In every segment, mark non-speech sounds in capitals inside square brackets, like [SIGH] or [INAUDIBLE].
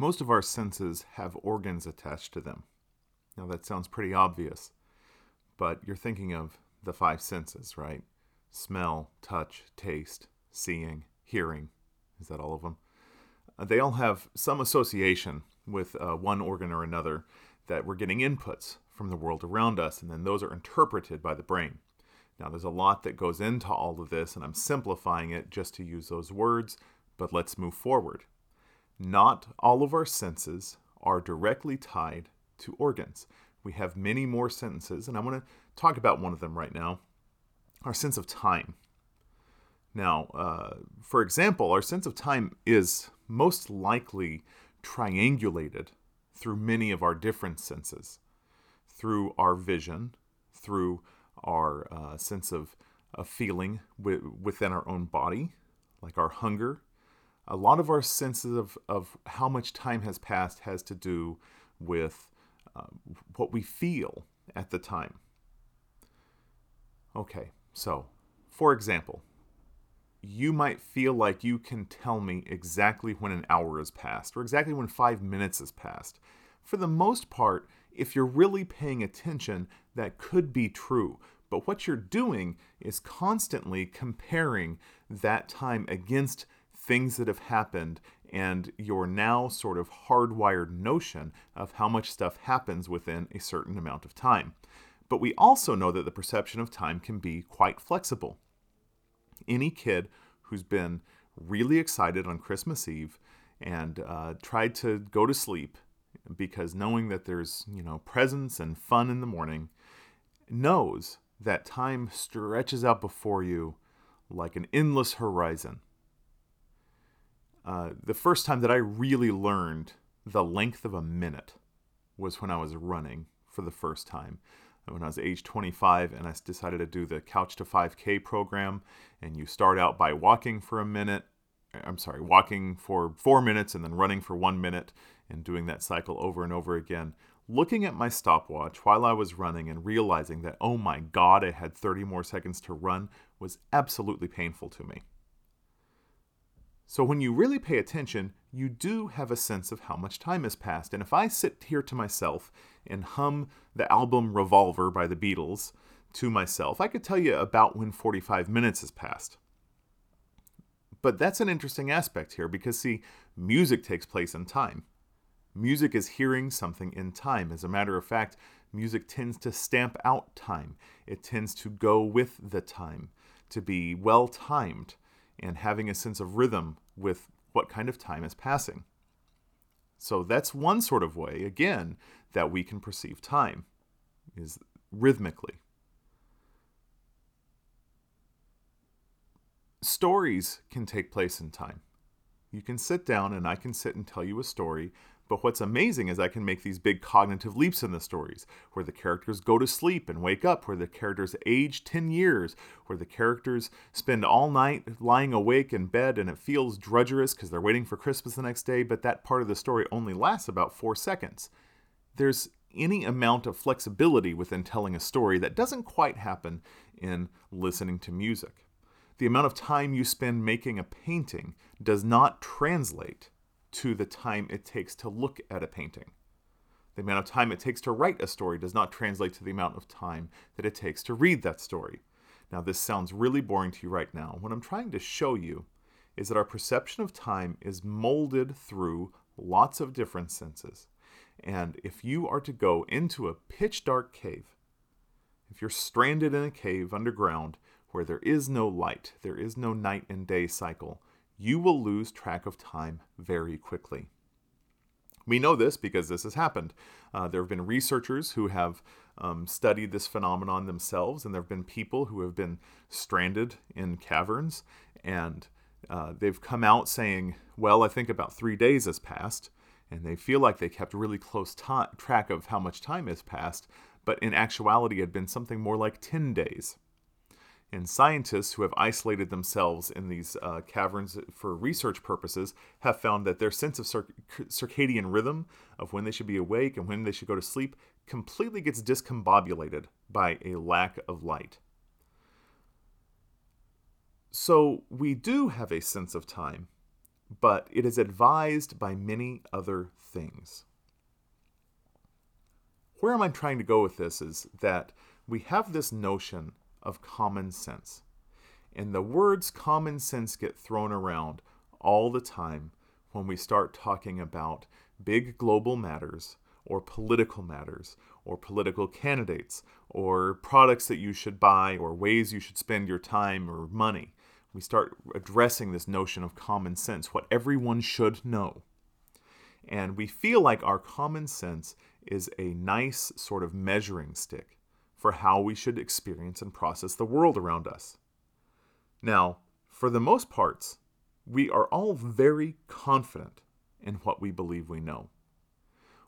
Most of our senses have organs attached to them. Now, that sounds pretty obvious, but you're thinking of the five senses, right? Smell, touch, taste, seeing, hearing. Is that all of them? Uh, they all have some association with uh, one organ or another that we're getting inputs from the world around us, and then those are interpreted by the brain. Now, there's a lot that goes into all of this, and I'm simplifying it just to use those words, but let's move forward. Not all of our senses are directly tied to organs. We have many more senses, and I want to talk about one of them right now our sense of time. Now, uh, for example, our sense of time is most likely triangulated through many of our different senses through our vision, through our uh, sense of, of feeling w- within our own body, like our hunger. A lot of our senses of, of how much time has passed has to do with uh, what we feel at the time. Okay, so for example, you might feel like you can tell me exactly when an hour has passed or exactly when five minutes has passed. For the most part, if you're really paying attention, that could be true. But what you're doing is constantly comparing that time against things that have happened and your now sort of hardwired notion of how much stuff happens within a certain amount of time. But we also know that the perception of time can be quite flexible. Any kid who's been really excited on Christmas Eve and uh, tried to go to sleep because knowing that there's, you know, presents and fun in the morning knows that time stretches out before you like an endless horizon. Uh, the first time that I really learned the length of a minute was when I was running for the first time. When I was age 25, and I decided to do the Couch to 5K program, and you start out by walking for a minute. I'm sorry, walking for four minutes and then running for one minute, and doing that cycle over and over again. Looking at my stopwatch while I was running and realizing that, oh my god, I had 30 more seconds to run was absolutely painful to me. So, when you really pay attention, you do have a sense of how much time has passed. And if I sit here to myself and hum the album Revolver by the Beatles to myself, I could tell you about when 45 minutes has passed. But that's an interesting aspect here because, see, music takes place in time. Music is hearing something in time. As a matter of fact, music tends to stamp out time, it tends to go with the time, to be well timed, and having a sense of rhythm with what kind of time is passing. So that's one sort of way, again, that we can perceive time, is rhythmically. Stories can take place in time. You can sit down and I can sit and tell you a story but what's amazing is I can make these big cognitive leaps in the stories, where the characters go to sleep and wake up, where the characters age 10 years, where the characters spend all night lying awake in bed and it feels drudgerous because they're waiting for Christmas the next day, but that part of the story only lasts about four seconds. There's any amount of flexibility within telling a story that doesn't quite happen in listening to music. The amount of time you spend making a painting does not translate to the time it takes to look at a painting. The amount of time it takes to write a story does not translate to the amount of time that it takes to read that story. Now, this sounds really boring to you right now. What I'm trying to show you is that our perception of time is molded through lots of different senses. And if you are to go into a pitch dark cave, if you're stranded in a cave underground where there is no light, there is no night and day cycle, you will lose track of time very quickly. We know this because this has happened. Uh, there have been researchers who have um, studied this phenomenon themselves, and there have been people who have been stranded in caverns, and uh, they've come out saying, Well, I think about three days has passed, and they feel like they kept really close t- track of how much time has passed, but in actuality, it had been something more like 10 days. And scientists who have isolated themselves in these uh, caverns for research purposes have found that their sense of circadian rhythm of when they should be awake and when they should go to sleep completely gets discombobulated by a lack of light. So we do have a sense of time, but it is advised by many other things. Where am I trying to go with this is that we have this notion of common sense. And the words common sense get thrown around all the time when we start talking about big global matters or political matters or political candidates or products that you should buy or ways you should spend your time or money. We start addressing this notion of common sense, what everyone should know. And we feel like our common sense is a nice sort of measuring stick for how we should experience and process the world around us. Now, for the most parts, we are all very confident in what we believe we know.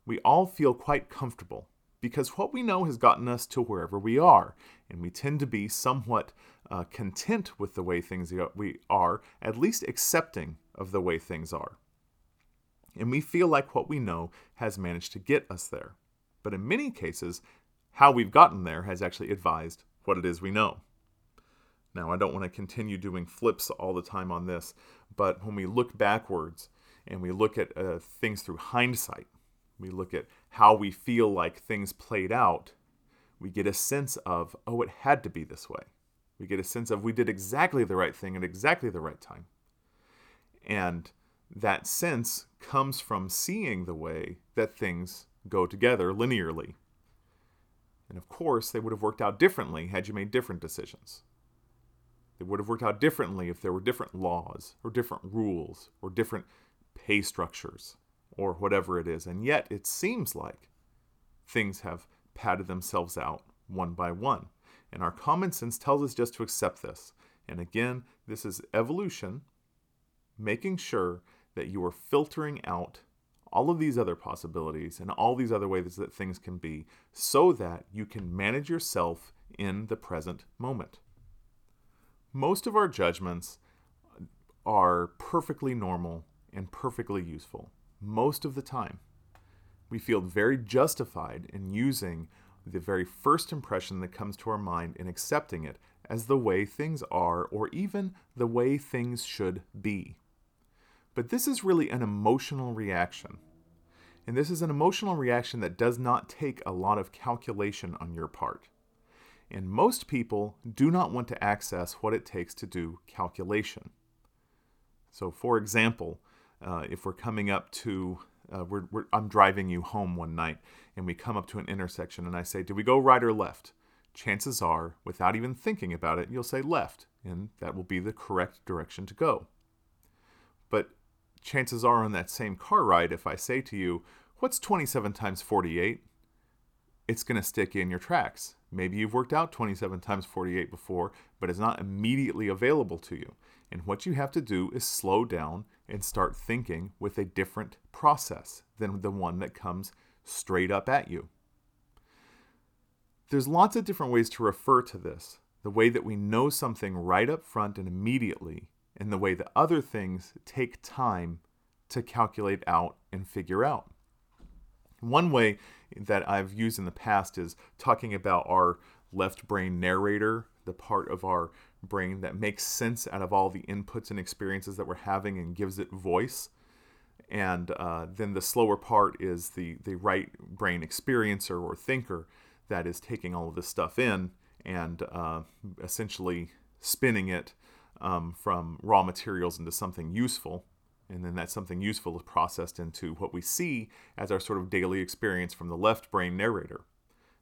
We all feel quite comfortable because what we know has gotten us to wherever we are, and we tend to be somewhat uh, content with the way things we are, at least accepting of the way things are. And we feel like what we know has managed to get us there. But in many cases, how we've gotten there has actually advised what it is we know. Now, I don't want to continue doing flips all the time on this, but when we look backwards and we look at uh, things through hindsight, we look at how we feel like things played out, we get a sense of, oh, it had to be this way. We get a sense of we did exactly the right thing at exactly the right time. And that sense comes from seeing the way that things go together linearly. And of course, they would have worked out differently had you made different decisions. They would have worked out differently if there were different laws, or different rules, or different pay structures, or whatever it is. And yet, it seems like things have padded themselves out one by one. And our common sense tells us just to accept this. And again, this is evolution, making sure that you are filtering out all of these other possibilities and all these other ways that things can be so that you can manage yourself in the present moment. Most of our judgments are perfectly normal and perfectly useful most of the time. We feel very justified in using the very first impression that comes to our mind and accepting it as the way things are or even the way things should be. But this is really an emotional reaction. And this is an emotional reaction that does not take a lot of calculation on your part. And most people do not want to access what it takes to do calculation. So, for example, uh, if we're coming up to, uh, we're, we're, I'm driving you home one night and we come up to an intersection and I say, Do we go right or left? Chances are, without even thinking about it, you'll say left, and that will be the correct direction to go. But chances are on that same car ride, if I say to you, What's 27 times 48? It's going to stick in your tracks. Maybe you've worked out 27 times 48 before, but it's not immediately available to you. And what you have to do is slow down and start thinking with a different process than the one that comes straight up at you. There's lots of different ways to refer to this the way that we know something right up front and immediately, and the way that other things take time to calculate out and figure out. One way that I've used in the past is talking about our left brain narrator, the part of our brain that makes sense out of all the inputs and experiences that we're having and gives it voice. And uh, then the slower part is the, the right brain experiencer or thinker that is taking all of this stuff in and uh, essentially spinning it um, from raw materials into something useful. And then that something useful is processed into what we see as our sort of daily experience from the left brain narrator.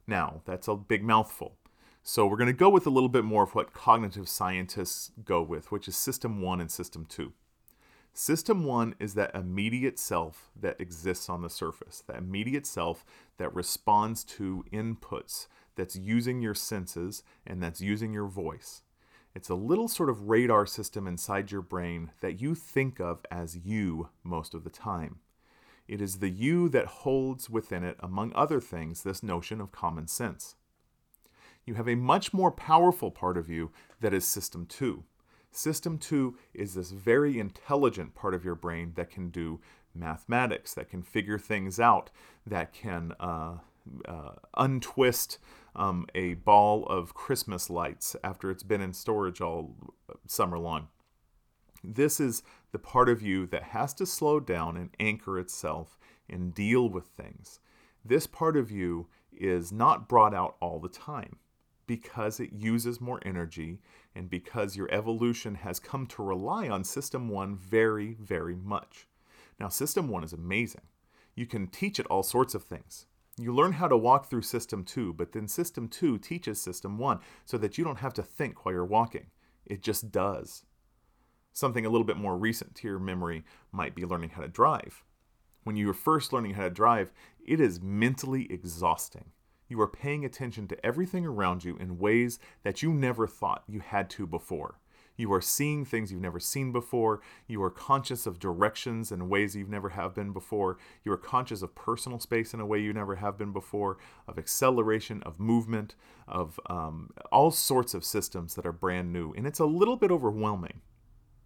Now, that's a big mouthful. So we're going to go with a little bit more of what cognitive scientists go with, which is system one and system two. System one is that immediate self that exists on the surface, that immediate self that responds to inputs, that's using your senses and that's using your voice. It's a little sort of radar system inside your brain that you think of as you most of the time. It is the you that holds within it, among other things, this notion of common sense you have a much more powerful part of you that is System 2. System 2 is this very intelligent part of your brain that can do mathematics, that can figure things out, that can uh, uh, untwist um, a ball of Christmas lights after it's been in storage all summer long. This is the part of you that has to slow down and anchor itself and deal with things. This part of you is not brought out all the time because it uses more energy and because your evolution has come to rely on System 1 very, very much. Now, System 1 is amazing. You can teach it all sorts of things. You learn how to walk through System 2, but then System 2 teaches System 1 so that you don't have to think while you're walking. It just does. Something a little bit more recent to your memory might be learning how to drive. When you are first learning how to drive, it is mentally exhausting. You are paying attention to everything around you in ways that you never thought you had to before. You are seeing things you've never seen before. You are conscious of directions and ways you've never have been before. You are conscious of personal space in a way you never have been before, of acceleration, of movement, of um, all sorts of systems that are brand new. And it's a little bit overwhelming,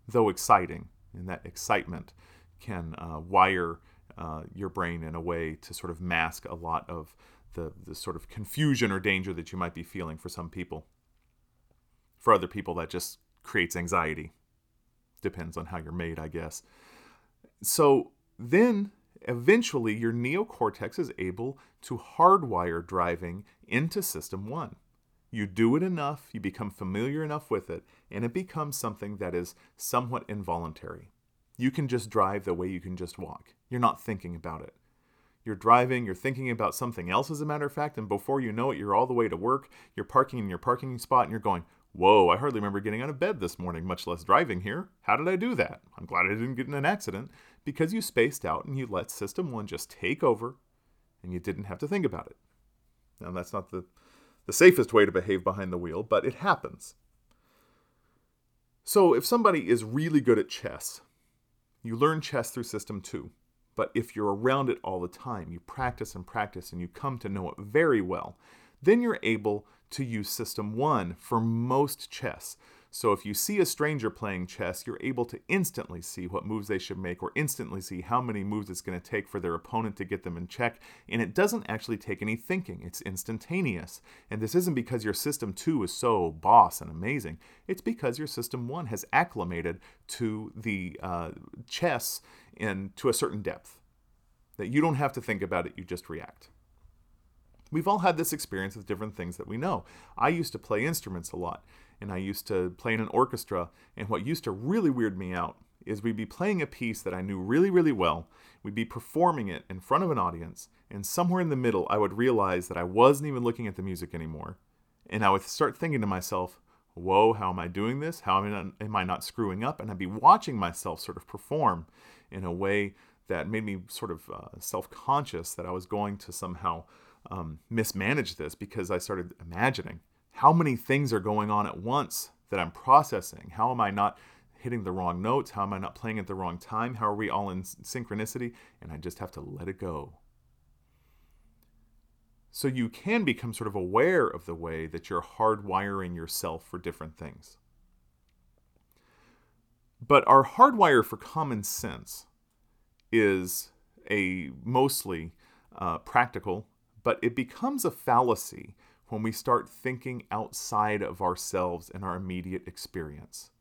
though exciting. And that excitement can uh, wire uh, your brain in a way to sort of mask a lot of the, the sort of confusion or danger that you might be feeling for some people. For other people, that just creates anxiety. Depends on how you're made, I guess. So then eventually your neocortex is able to hardwire driving into system one. You do it enough, you become familiar enough with it, and it becomes something that is somewhat involuntary. You can just drive the way you can just walk. You're not thinking about it. You're driving, you're thinking about something else, as a matter of fact, and before you know it, you're all the way to work. You're parking in your parking spot and you're going, Whoa, I hardly remember getting out of bed this morning, much less driving here. How did I do that? I'm glad I didn't get in an accident because you spaced out and you let System 1 just take over and you didn't have to think about it. Now, that's not the, the safest way to behave behind the wheel, but it happens. So, if somebody is really good at chess, you learn chess through System 2. But if you're around it all the time, you practice and practice and you come to know it very well, then you're able to use System 1 for most chess. So if you see a stranger playing chess, you're able to instantly see what moves they should make or instantly see how many moves it's going to take for their opponent to get them in check. And it doesn't actually take any thinking, it's instantaneous. And this isn't because your System 2 is so boss and amazing, it's because your System 1 has acclimated to the uh, chess and to a certain depth. That you don't have to think about it, you just react. We've all had this experience with different things that we know. I used to play instruments a lot, and I used to play in an orchestra, and what used to really weird me out is we'd be playing a piece that I knew really, really well. We'd be performing it in front of an audience, and somewhere in the middle, I would realize that I wasn't even looking at the music anymore. And I would start thinking to myself, whoa, how am I doing this? How am I not, am I not screwing up? And I'd be watching myself sort of perform in a way that made me sort of uh, self conscious that I was going to somehow um, mismanage this because I started imagining how many things are going on at once that I'm processing. How am I not hitting the wrong notes? How am I not playing at the wrong time? How are we all in synchronicity? And I just have to let it go. So you can become sort of aware of the way that you're hardwiring yourself for different things. But our hardwire for common sense is a mostly uh, practical but it becomes a fallacy when we start thinking outside of ourselves and our immediate experience.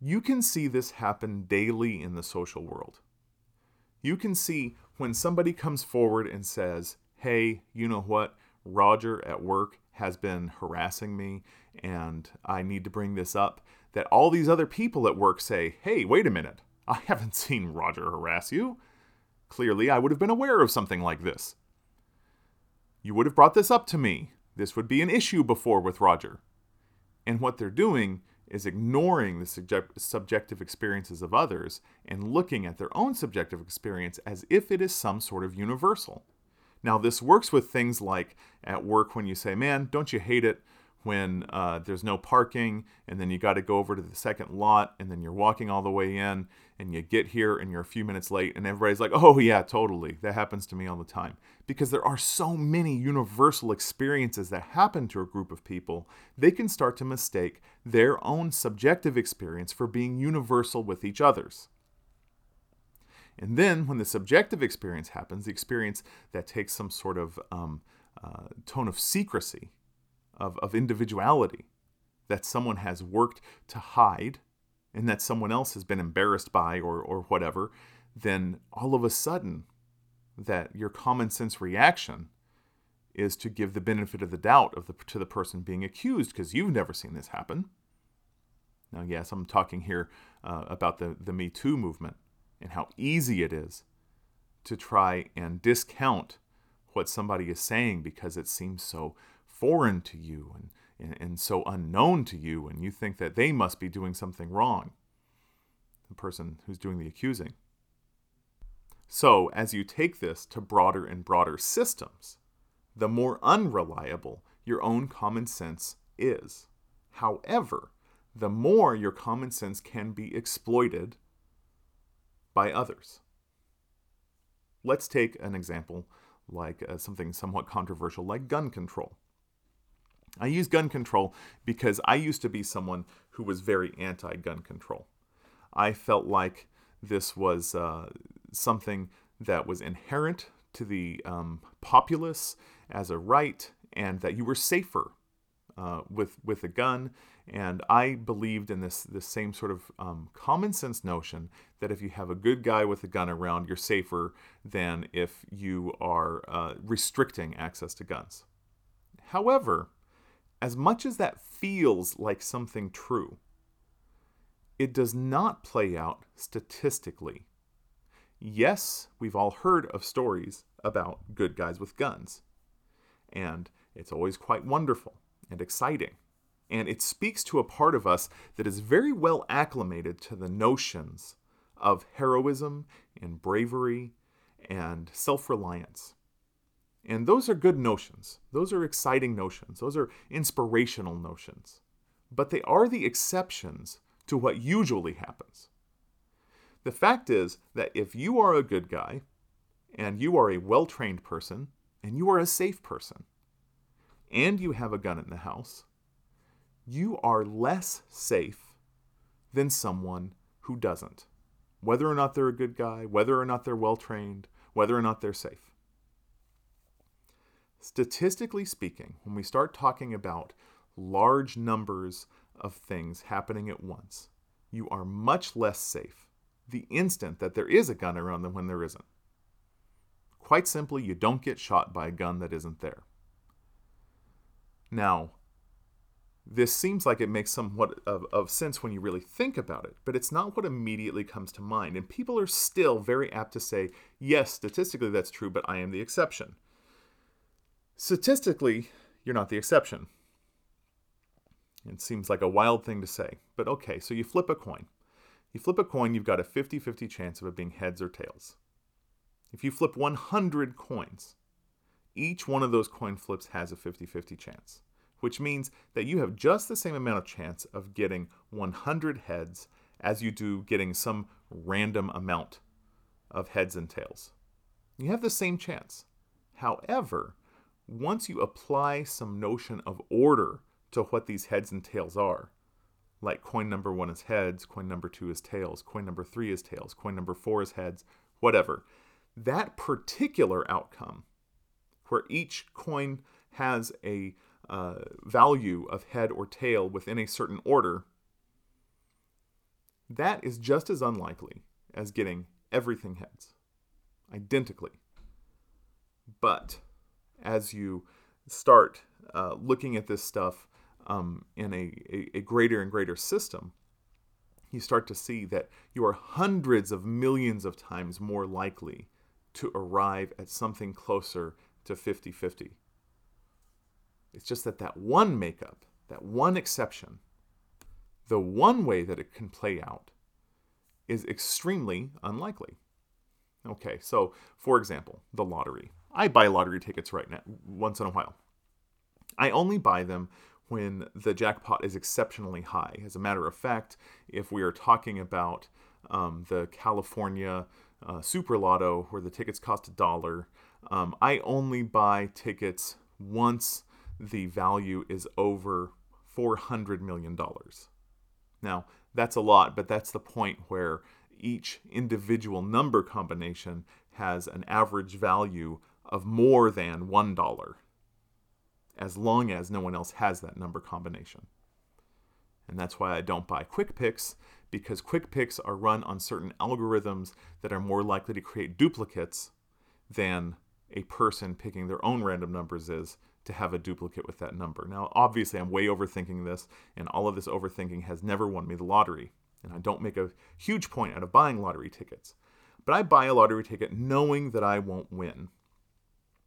You can see this happen daily in the social world. You can see when somebody comes forward and says, Hey, you know what? Roger at work has been harassing me and I need to bring this up. That all these other people at work say, Hey, wait a minute. I haven't [LAUGHS] seen Roger harass you. Clearly, I would have been aware of something like this. You would have brought this up to me. This would be an issue before with Roger. And what they're doing is ignoring the subject- subjective experiences of others and looking at their own subjective experience as if it is some sort of universal. Now, this works with things like at work when you say, Man, don't you hate it when uh, there's no parking and then you got to go over to the second lot and then you're walking all the way in and you get here and you're a few minutes late and everybody's like oh yeah totally that happens to me all the time. Because there are so many universal experiences that happen to a group of people they can start to mistake their own subjective experience for being universal with each other's. And then when the subjective experience happens the experience that takes some sort of um, uh, tone of secrecy of, of individuality that someone has worked to hide and that someone else has been embarrassed by or, or whatever, then all of a sudden, that your common sense reaction is to give the benefit of the doubt of the, to the person being accused because you've never seen this happen. Now, yes, I'm talking here uh, about the, the Me Too movement and how easy it is to try and discount what somebody is saying because it seems so foreign to you and, and, and so unknown to you, and you think that they must be doing something wrong, the person who's doing the accusing. So, as you take this to broader and broader systems, the more unreliable your own common sense is. However, the more your common sense can be exploited by others. Let's take an example like uh, something somewhat controversial like gun control. I use gun control because I used to be someone who was very anti gun control. I felt like this was uh, something that was inherent to the um, populace as a right and that you were safer uh, with with a gun. And I believed in this this same sort of um, common sense notion that if you have a good guy with a gun around, you're safer than if you are uh, restricting access to guns. However, as much as that feels like something true, it does not play out statistically. Yes, we've all heard of stories about good guys with guns, and it's always quite wonderful and exciting. And it speaks to a part of us that is very well acclimated to the notions of heroism and bravery and self reliance. And those are good notions. Those are exciting notions. Those are inspirational notions. But they are the exceptions to what usually happens. The fact is that if you are a good guy, and you are a well trained person, and you are a safe person, and you have a gun in the house, you are less safe than someone who doesn't. Whether or not they're a good guy, whether or not they're well trained, whether or not they're safe. Statistically speaking, when we start talking about large numbers of things happening at once, you are much less safe the instant that there is a gun around than when there isn't. Quite simply, you don't get shot by a gun that isn't there. Now, this seems like it makes somewhat of, of sense when you really think about it, but it's not what immediately comes to mind. And people are still very apt to say, yes, statistically that's true, but I am the exception. Statistically, you're not the exception. It seems like a wild thing to say, but okay, so you flip a coin. You flip a coin, you've got a 50 50 chance of it being heads or tails. If you flip 100 coins, each one of those coin flips has a 50 50 chance, which means that you have just the same amount of chance of getting 100 heads as you do getting some random amount of heads and tails. You have the same chance. However, once you apply some notion of order to what these heads and tails are, like coin number one is heads, coin number two is tails, coin number three is tails, coin number four is heads, whatever, that particular outcome, where each coin has a uh, value of head or tail within a certain order, that is just as unlikely as getting everything heads, identically. But as you start uh, looking at this stuff um, in a, a, a greater and greater system, you start to see that you are hundreds of millions of times more likely to arrive at something closer to 50 50. It's just that that one makeup, that one exception, the one way that it can play out is extremely unlikely. Okay, so for example, the lottery. I buy lottery tickets right now once in a while. I only buy them when the jackpot is exceptionally high. As a matter of fact, if we are talking about um, the California uh, Super Lotto, where the tickets cost a dollar, um, I only buy tickets once the value is over $400 million. Now, that's a lot, but that's the point where each individual number combination has an average value of more than $1, as long as no one else has that number combination. And that's why I don't buy quick picks, because quick picks are run on certain algorithms that are more likely to create duplicates than a person picking their own random numbers is to have a duplicate with that number. Now, obviously, I'm way overthinking this, and all of this overthinking has never won me the lottery. And I don't make a huge point out of buying lottery tickets. But I buy a lottery ticket knowing that I won't win.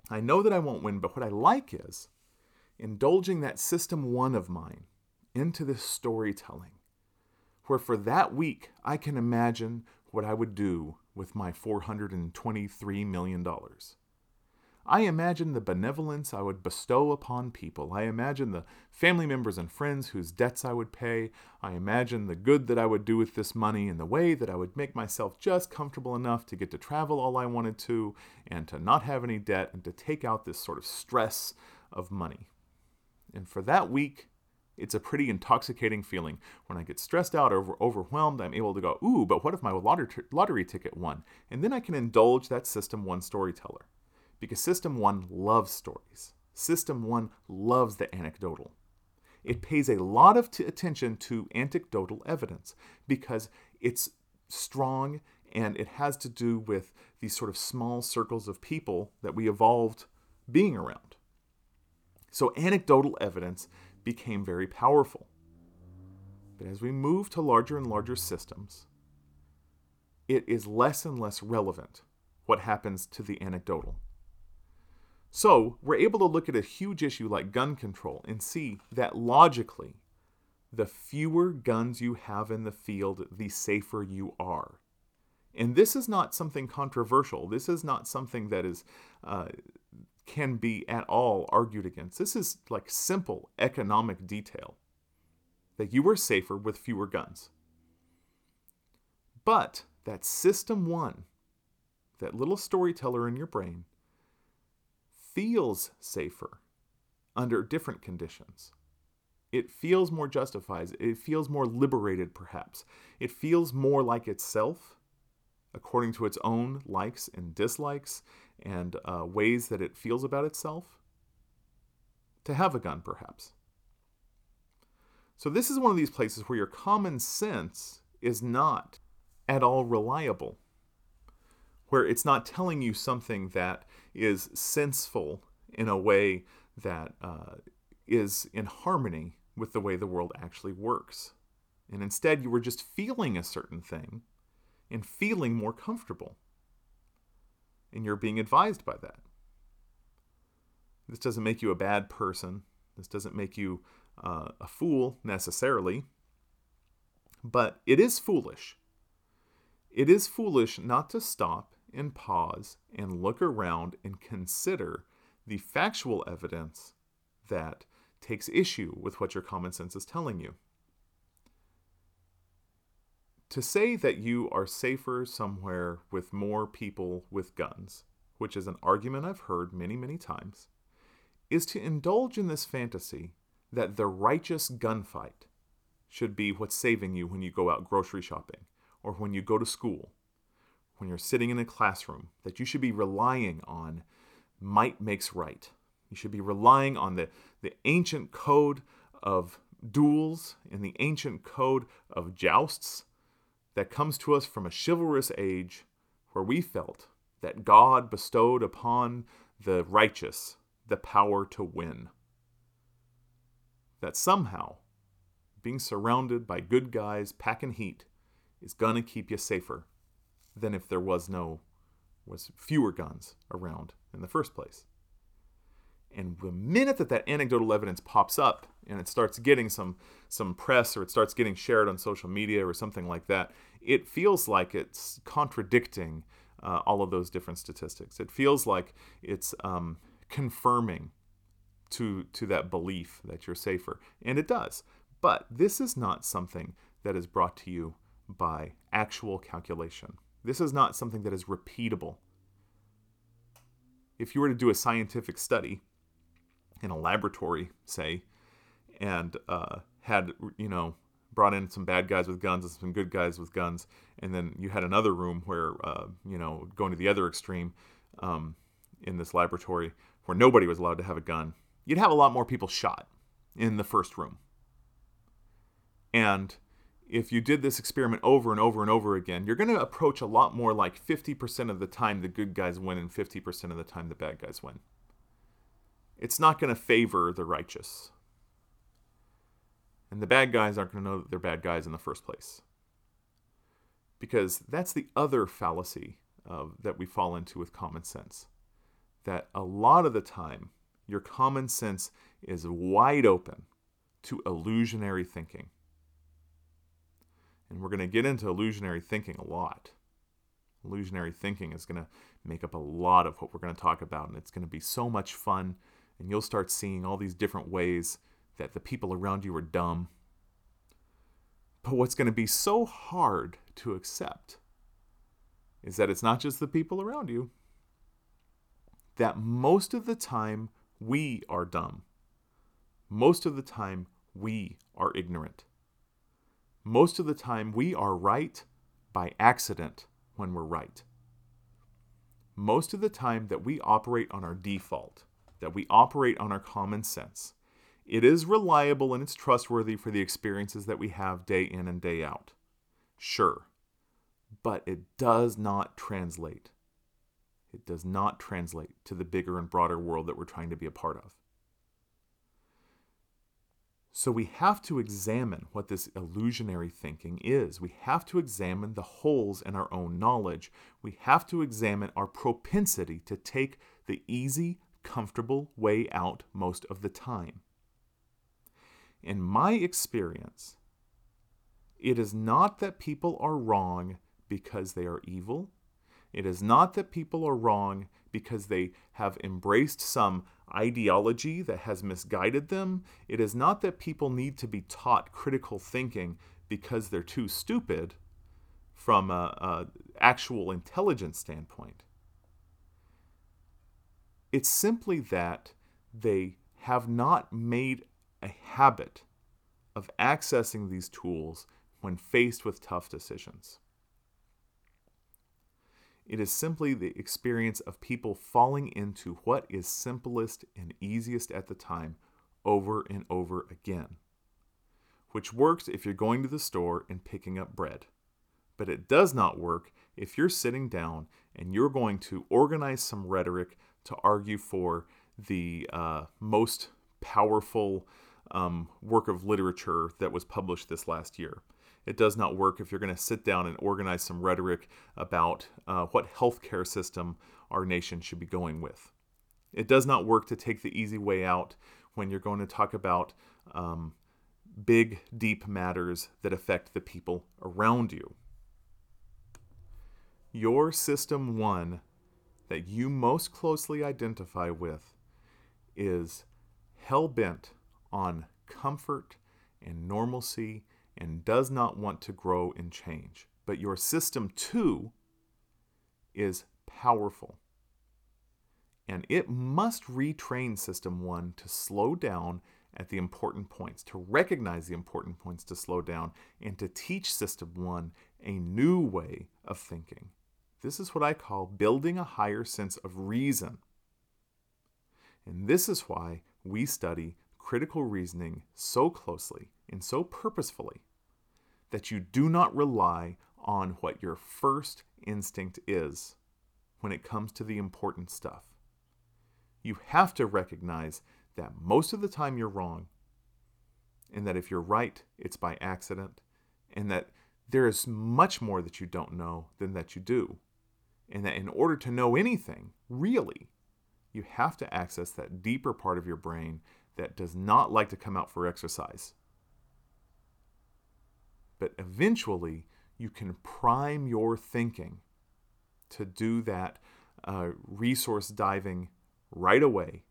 I know that I won't win, but what I like is indulging that system one of mine into this storytelling, where for that week I can imagine what I would do with my $423 million. I imagine the benevolence I would bestow upon people. I imagine the family members and friends whose debts I would pay. I imagine the good that I would do with this money and the way that I would make myself just comfortable enough to get to travel all I wanted to and to not have any debt and to take out this sort of stress of money. And for that week, it's a pretty intoxicating feeling. When I get stressed out or overwhelmed, I'm able to go, ooh, but what if my lottery, lottery ticket won? And then I can indulge that system one storyteller because System 1 loves stories. System 1 loves the anecdotal. It pays a lot of t- attention to anecdotal evidence because it's strong and it has to do with these sort of small circles of people that we evolved being around. So anecdotal evidence became very powerful. But as we move to larger and larger systems, it is less and less relevant what happens to the anecdotal. So we're able to look at a huge issue like gun control and see that logically, the fewer guns you have in the field, the safer you are. And this is not something controversial. This is not something that is uh, can be at all argued against. This is like simple economic detail that you are safer with fewer guns. But that system one, that little storyteller in your brain, feels safer under different conditions. It feels more justified. It feels more liberated, perhaps. It feels more like itself, according to its own likes and dislikes and uh, ways that it feels about itself. To have a gun, perhaps. So, this is one of these places where your common sense is not at all reliable where it's not telling you something that is senseful in a way that uh, is in harmony with the way the world actually works. And instead, you were just feeling a certain thing and feeling more comfortable. And you're being advised by that. This doesn't make you a bad person. This doesn't make you uh, a fool necessarily. But it is foolish. It is foolish not to stop and pause and look around and consider the factual evidence that takes issue with what your common sense is telling you. To say that you are safer somewhere with more people with guns, which is an argument I've heard many, many times, is to indulge in this fantasy that the righteous gunfight should be what's saving you when you go out grocery shopping or when you go to school when you're sitting in a classroom that you should be relying on might makes right. You should be relying on the, the ancient code of duels and the ancient code of jousts that comes to us from a chivalrous age where we felt that God bestowed upon the righteous the power to win. That somehow being surrounded by good guys packing heat is going to keep you safer than if there was no was fewer guns around in the first place. And the minute that that anecdotal evidence pops up and it starts getting some some press or it starts getting shared on social media or something like that, it feels like it's contradicting uh, all of those different statistics. It feels like it's um, confirming to to that belief that you're safer, and it does. But this is not something that is brought to you by actual calculation. This is not something that is repeatable. If you were to do a scientific study in a laboratory, say, and uh, had, you know, brought in some bad guys with guns and some good guys with guns, and then you had another room where, uh, you know, going to the other extreme um, in this laboratory where nobody was allowed to have a gun, you'd have a lot more people shot in the first room. And if you did this experiment over and over and over again, you're going to approach a lot more like 50% of the time the good guys win and 50% of the time the bad guys win. It's not going to favor the righteous. And the bad guys aren't going to know that they're bad guys in the first place. Because that's the other fallacy uh, that we fall into with common sense. That a lot of the time, your common sense is wide open to illusionary thinking. And we're going to get into illusionary thinking a lot. Illusionary thinking is going to make up a lot of what we're going to talk about, and it's going to be so much fun. And you'll start seeing all these different ways that the people around you are dumb. But what's going to be so hard to accept is that it's not just the people around you, that most of the time we are dumb. Most of the time we are ignorant. Most of the time we are right by accident when we're right. Most of the time that we operate on our default, that we operate on our common sense, it is reliable and it's trustworthy for the experiences that we have day in and day out. Sure. But it does not translate. It does not translate to the bigger and broader world that we're trying to be a part of. So we have to examine what this illusionary thinking is. We have to examine the holes in our own knowledge. We have to examine our propensity to take the easy, comfortable way out most of the time. In my experience, it is not that people are wrong because they are evil. It is not that people are wrong because they have embraced some ideology that has misguided them. It is not that people need to be taught critical thinking because they're too stupid from a, a actual intelligence standpoint. It's simply that they have not made a habit of accessing these tools when faced with tough decisions. It is simply the experience of people falling into what is simplest and easiest at the time over and over again, which works if you're going to the store and picking up bread. But it does not work if you're sitting down and you're going to organize some rhetoric to argue for the uh, most powerful um, work of literature that was published this last year. It does not work if you're going to sit down and organize some rhetoric about uh, what healthcare system our nation should be going with. It does not work to take the easy way out when you're going to talk about um, big, deep matters that affect the people around you. Your system one that you most closely identify with is hell bent on comfort and normalcy and does not want to grow and change. But your system two is powerful. And it must retrain system one to slow down at the important points, to recognize the important points to slow down, and to teach system one a new way of thinking. This is what I call building a higher sense of reason. And this is why we study critical reasoning so closely and so purposefully that you do not rely on what your first instinct is when it comes to the important stuff. You have to recognize that most of the time you're wrong, and that if you're right, it's by accident, and that there is much more that you don't know than that you do, and that in order to know anything, really, you have to access that deeper part of your brain that does not like to come out for exercise. But eventually, you can prime your thinking to do that uh, resource diving right away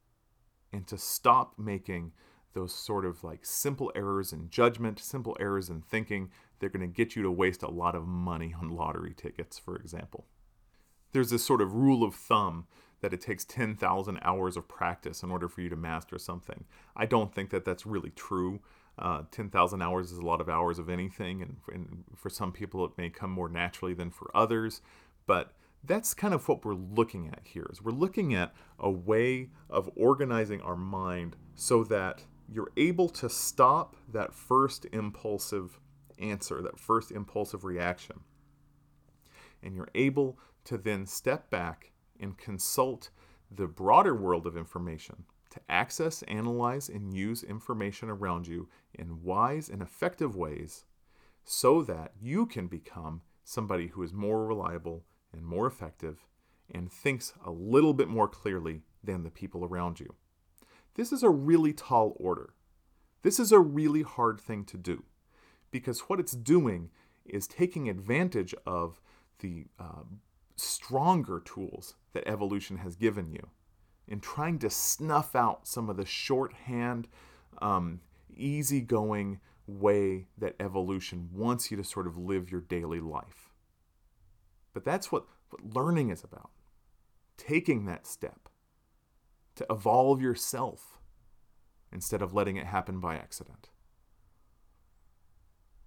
and to stop making those sort of like simple errors in judgment, simple errors in thinking. They're going to get you to waste a lot of money on lottery tickets, for example. There's this sort of rule of thumb that it takes 10,000 hours of practice in order for you to master something. I don't think that that's really true. Uh, 10,000 hours is a lot of hours of anything, and, and for some people it may come more naturally than for others. But that's kind of what we're looking at here is we're looking at a way of organizing our mind so that you're able to stop that first impulsive answer, that first impulsive reaction. And you're able to then step back and consult the broader world of information to access, analyze, and use information around you in wise and effective ways so that you can become somebody who is more reliable and more effective and thinks a little bit more clearly than the people around you. This is a really tall order. This is a really hard thing to do because what it's doing is taking advantage of the uh, stronger tools that evolution has given you In trying to snuff out some of the shorthand, um, easygoing way that evolution wants you to sort of live your daily life. But that's what, what learning is about taking that step to evolve yourself instead of letting it happen by accident.